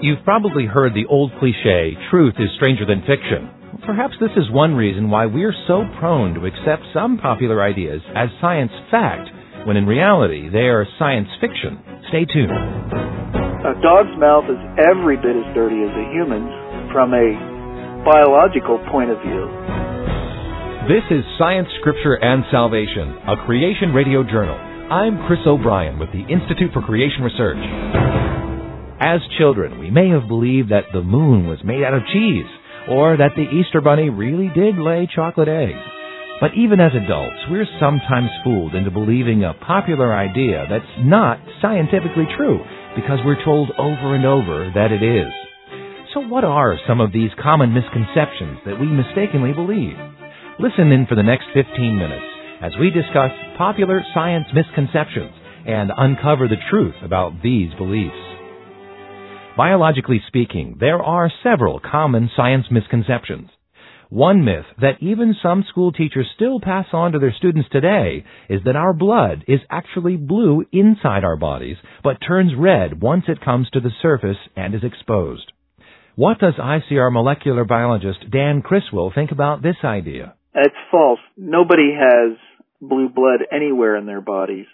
You've probably heard the old cliche, truth is stranger than fiction. Perhaps this is one reason why we're so prone to accept some popular ideas as science fact, when in reality they are science fiction. Stay tuned. A dog's mouth is every bit as dirty as a human's from a biological point of view. This is Science, Scripture, and Salvation, a creation radio journal. I'm Chris O'Brien with the Institute for Creation Research. As children, we may have believed that the moon was made out of cheese, or that the Easter Bunny really did lay chocolate eggs. But even as adults, we're sometimes fooled into believing a popular idea that's not scientifically true because we're told over and over that it is. So what are some of these common misconceptions that we mistakenly believe? Listen in for the next 15 minutes as we discuss popular science misconceptions and uncover the truth about these beliefs. Biologically speaking, there are several common science misconceptions. One myth that even some school teachers still pass on to their students today is that our blood is actually blue inside our bodies, but turns red once it comes to the surface and is exposed. What does ICR molecular biologist Dan Criswell think about this idea? It's false. Nobody has blue blood anywhere in their bodies.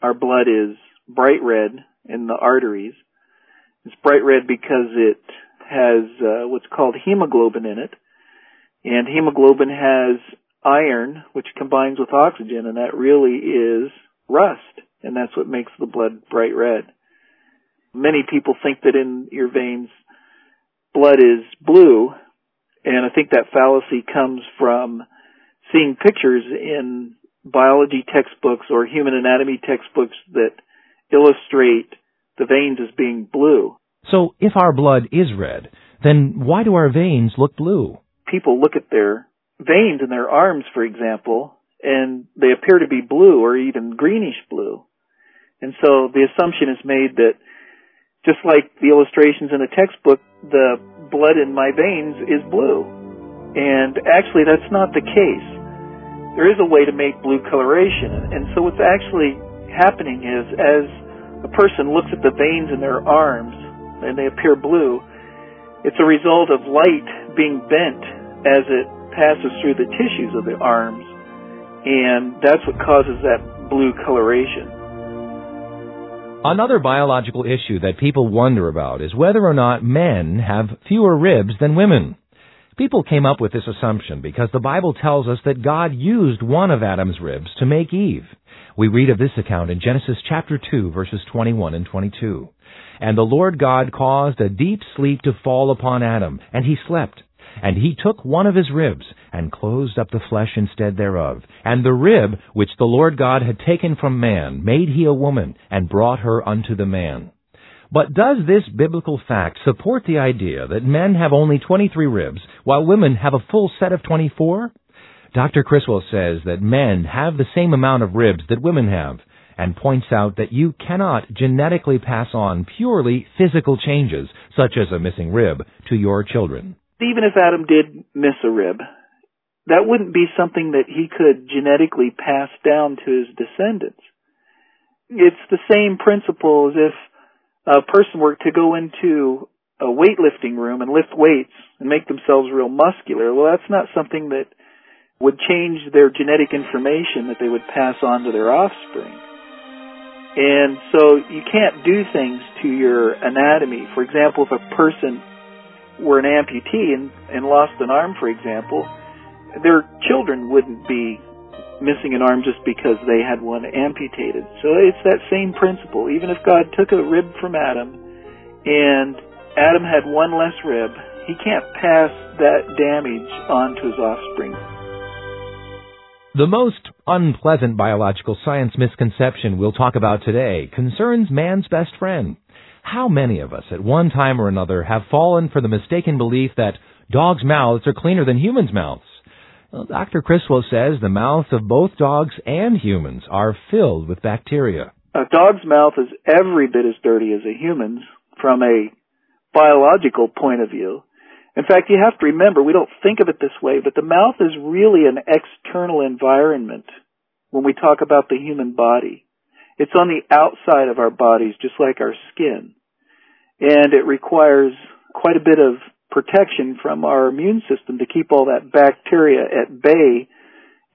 Our blood is bright red in the arteries. It's bright red because it has uh, what's called hemoglobin in it. And hemoglobin has iron, which combines with oxygen, and that really is rust. And that's what makes the blood bright red. Many people think that in your veins, blood is blue, and I think that fallacy comes from seeing pictures in biology textbooks or human anatomy textbooks that illustrate the veins as being blue. So if our blood is red, then why do our veins look blue? People look at their veins in their arms, for example, and they appear to be blue or even greenish blue. And so the assumption is made that just like the illustrations in a textbook, the blood in my veins is blue. And actually that's not the case. There is a way to make blue coloration. And so what's actually happening is as a person looks at the veins in their arms and they appear blue, it's a result of light being bent as it passes through the tissues of the arms. And that's what causes that blue coloration. Another biological issue that people wonder about is whether or not men have fewer ribs than women. People came up with this assumption because the Bible tells us that God used one of Adam's ribs to make Eve. We read of this account in Genesis chapter 2 verses 21 and 22. And the Lord God caused a deep sleep to fall upon Adam, and he slept. And he took one of his ribs, and closed up the flesh instead thereof. And the rib which the Lord God had taken from man made he a woman, and brought her unto the man. But does this biblical fact support the idea that men have only 23 ribs, while women have a full set of 24? Dr. Criswell says that men have the same amount of ribs that women have, and points out that you cannot genetically pass on purely physical changes, such as a missing rib, to your children even if Adam did miss a rib, that wouldn't be something that he could genetically pass down to his descendants. It's the same principle as if a person were to go into a weightlifting room and lift weights and make themselves real muscular. Well, that's not something that would change their genetic information that they would pass on to their offspring. And so you can't do things to your anatomy. For example, if a person were an amputee and, and lost an arm, for example, their children wouldn't be missing an arm just because they had one amputated. So it's that same principle. Even if God took a rib from Adam and Adam had one less rib, he can't pass that damage on to his offspring. The most unpleasant biological science misconception we'll talk about today concerns man's best friend. How many of us at one time or another have fallen for the mistaken belief that dogs' mouths are cleaner than humans' mouths? Well, Dr. Criswell says the mouths of both dogs and humans are filled with bacteria. A dog's mouth is every bit as dirty as a human's from a biological point of view. In fact, you have to remember, we don't think of it this way, but the mouth is really an external environment when we talk about the human body. It's on the outside of our bodies, just like our skin. and it requires quite a bit of protection from our immune system to keep all that bacteria at bay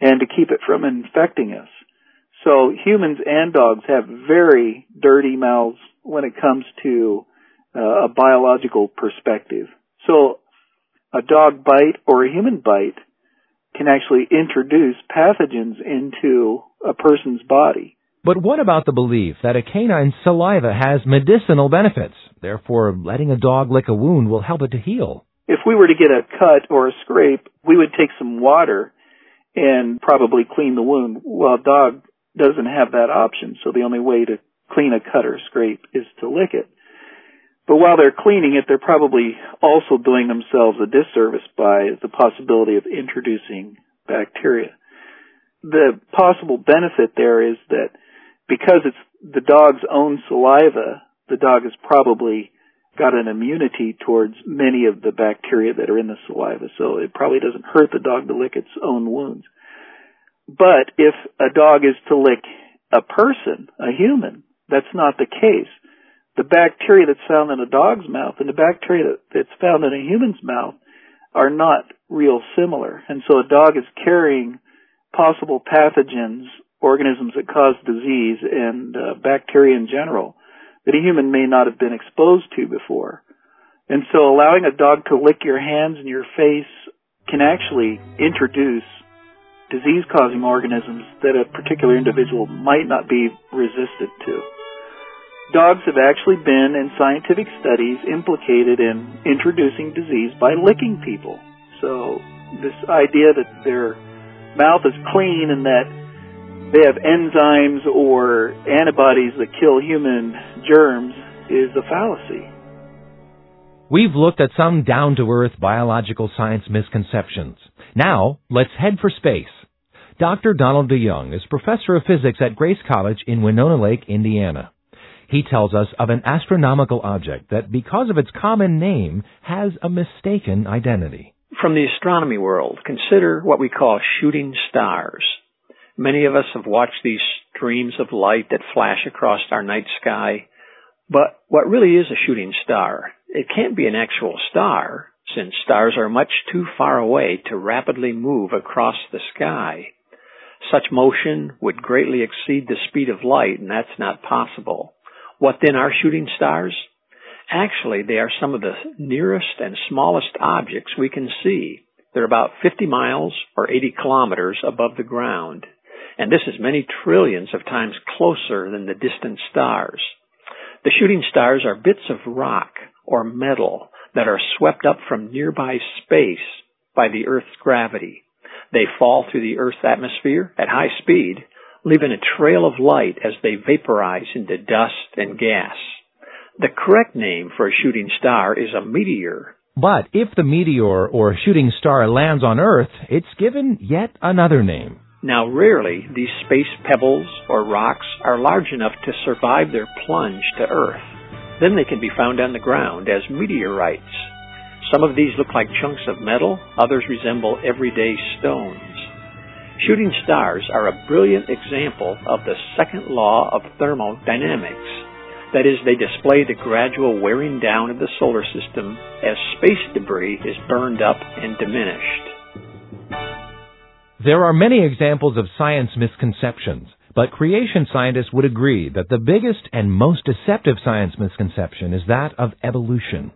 and to keep it from infecting us. So humans and dogs have very dirty mouths when it comes to uh, a biological perspective. Dog bite or a human bite can actually introduce pathogens into a person's body. But what about the belief that a canine's saliva has medicinal benefits? Therefore, letting a dog lick a wound will help it to heal. If we were to get a cut or a scrape, we would take some water and probably clean the wound. Well, a dog doesn't have that option, so the only way to clean a cut or scrape is to lick it. But while they're cleaning it, they're probably also doing themselves a disservice by the possibility of introducing bacteria. The possible benefit there is that because it's the dog's own saliva, the dog has probably got an immunity towards many of the bacteria that are in the saliva, so it probably doesn't hurt the dog to lick its own wounds. But if a dog is to lick a person, a human, that's not the case the bacteria that's found in a dog's mouth and the bacteria that's found in a human's mouth are not real similar. And so a dog is carrying possible pathogens, organisms that cause disease, and uh, bacteria in general that a human may not have been exposed to before. And so allowing a dog to lick your hands and your face can actually introduce disease causing organisms that a particular individual might not be resistant to dogs have actually been in scientific studies implicated in introducing disease by licking people. So this idea that their mouth is clean and that they have enzymes or antibodies that kill human germs is a fallacy. We've looked at some down to earth biological science misconceptions. Now, let's head for space. Dr. Donald DeYoung is professor of physics at Grace College in Winona Lake, Indiana. He tells us of an astronomical object that, because of its common name, has a mistaken identity. From the astronomy world, consider what we call shooting stars. Many of us have watched these streams of light that flash across our night sky, but what really is a shooting star? It can't be an actual star, since stars are much too far away to rapidly move across the sky. Such motion would greatly exceed the speed of light, and that's not possible. What then are shooting stars? Actually, they are some of the nearest and smallest objects we can see. They're about 50 miles or 80 kilometers above the ground. And this is many trillions of times closer than the distant stars. The shooting stars are bits of rock or metal that are swept up from nearby space by the Earth's gravity. They fall through the Earth's atmosphere at high speed leaving a trail of light as they vaporize into dust and gas. The correct name for a shooting star is a meteor. But if the meteor or shooting star lands on Earth, it's given yet another name. Now, rarely these space pebbles or rocks are large enough to survive their plunge to Earth. Then they can be found on the ground as meteorites. Some of these look like chunks of metal, others resemble everyday stones. Shooting stars are a brilliant example of the second law of thermodynamics. That is, they display the gradual wearing down of the solar system as space debris is burned up and diminished. There are many examples of science misconceptions, but creation scientists would agree that the biggest and most deceptive science misconception is that of evolution.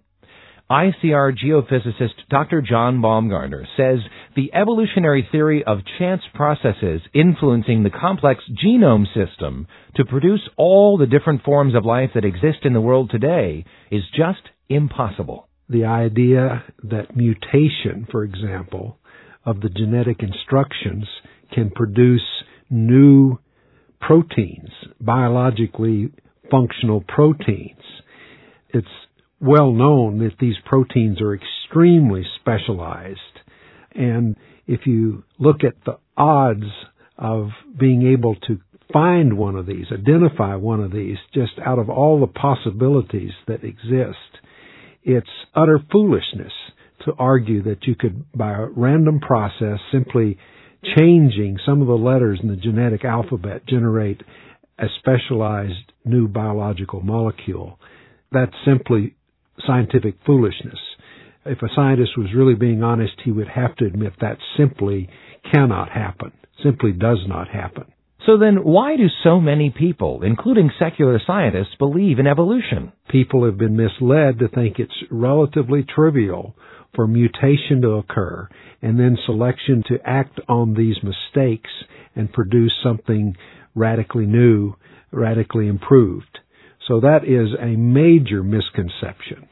ICR geophysicist Dr. John Baumgardner says the evolutionary theory of chance processes influencing the complex genome system to produce all the different forms of life that exist in the world today is just impossible. The idea that mutation, for example, of the genetic instructions can produce new proteins, biologically functional proteins. It's well known that these proteins are extremely specialized. And if you look at the odds of being able to find one of these, identify one of these, just out of all the possibilities that exist, it's utter foolishness to argue that you could, by a random process, simply changing some of the letters in the genetic alphabet, generate a specialized new biological molecule. That's simply scientific foolishness. If a scientist was really being honest, he would have to admit that simply cannot happen, simply does not happen. So then, why do so many people, including secular scientists, believe in evolution? People have been misled to think it's relatively trivial for mutation to occur and then selection to act on these mistakes and produce something radically new, radically improved. So that is a major misconception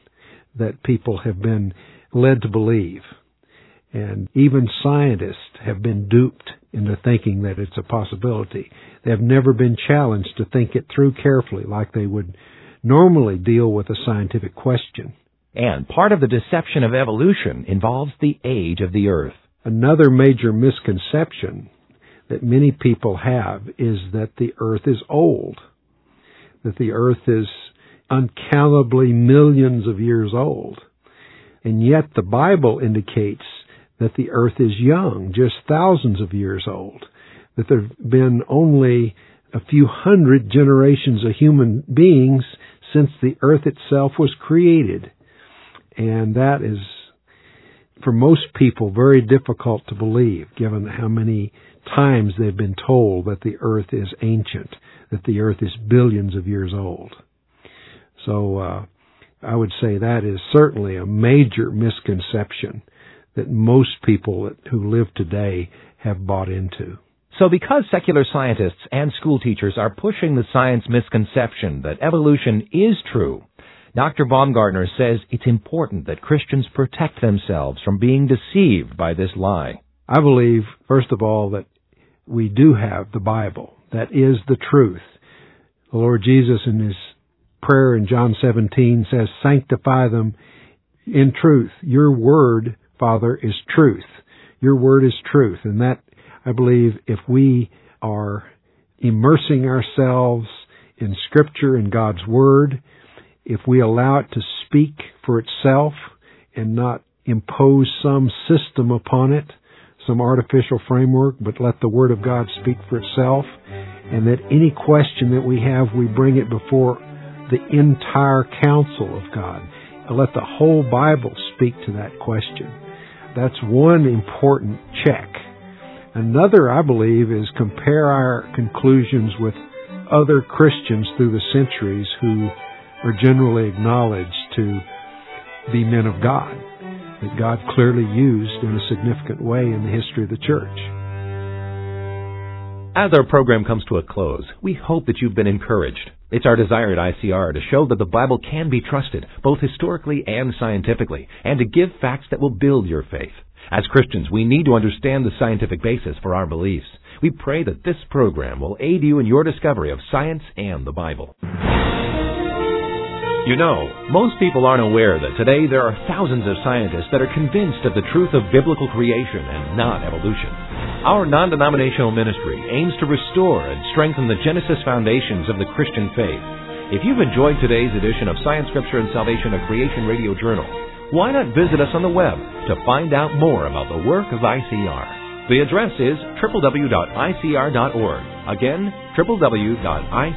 that people have been led to believe. And even scientists have been duped into thinking that it's a possibility. They have never been challenged to think it through carefully like they would normally deal with a scientific question. And part of the deception of evolution involves the age of the earth. Another major misconception that many people have is that the earth is old, that the earth is uncountably millions of years old. And yet the Bible indicates that the earth is young, just thousands of years old, that there have been only a few hundred generations of human beings since the earth itself was created. And that is, for most people, very difficult to believe, given how many times they've been told that the earth is ancient, that the earth is billions of years old. So, uh, I would say that is certainly a major misconception that most people who live today have bought into. So because secular scientists and school teachers are pushing the science misconception that evolution is true, Dr. Baumgardner says it's important that Christians protect themselves from being deceived by this lie. I believe, first of all, that we do have the Bible. That is the truth. The Lord Jesus in his prayer in John 17 says, sanctify them in truth. Your word Father, is truth. Your word is truth. And that, I believe, if we are immersing ourselves in Scripture and God's Word, if we allow it to speak for itself and not impose some system upon it, some artificial framework, but let the Word of God speak for itself, and that any question that we have, we bring it before the entire counsel of God. And let the whole Bible speak to that question. That's one important check. Another, I believe, is compare our conclusions with other Christians through the centuries who are generally acknowledged to be men of God, that God clearly used in a significant way in the history of the church. As our program comes to a close, we hope that you've been encouraged. It's our desire at ICR to show that the Bible can be trusted, both historically and scientifically, and to give facts that will build your faith. As Christians, we need to understand the scientific basis for our beliefs. We pray that this program will aid you in your discovery of science and the Bible. You know, most people aren't aware that today there are thousands of scientists that are convinced of the truth of biblical creation and not evolution. Our non denominational ministry aims to restore and strengthen the Genesis foundations of the Christian faith. If you've enjoyed today's edition of Science, Scripture, and Salvation, a Creation Radio Journal, why not visit us on the web to find out more about the work of ICR? The address is www.icr.org. Again, www.icr.org.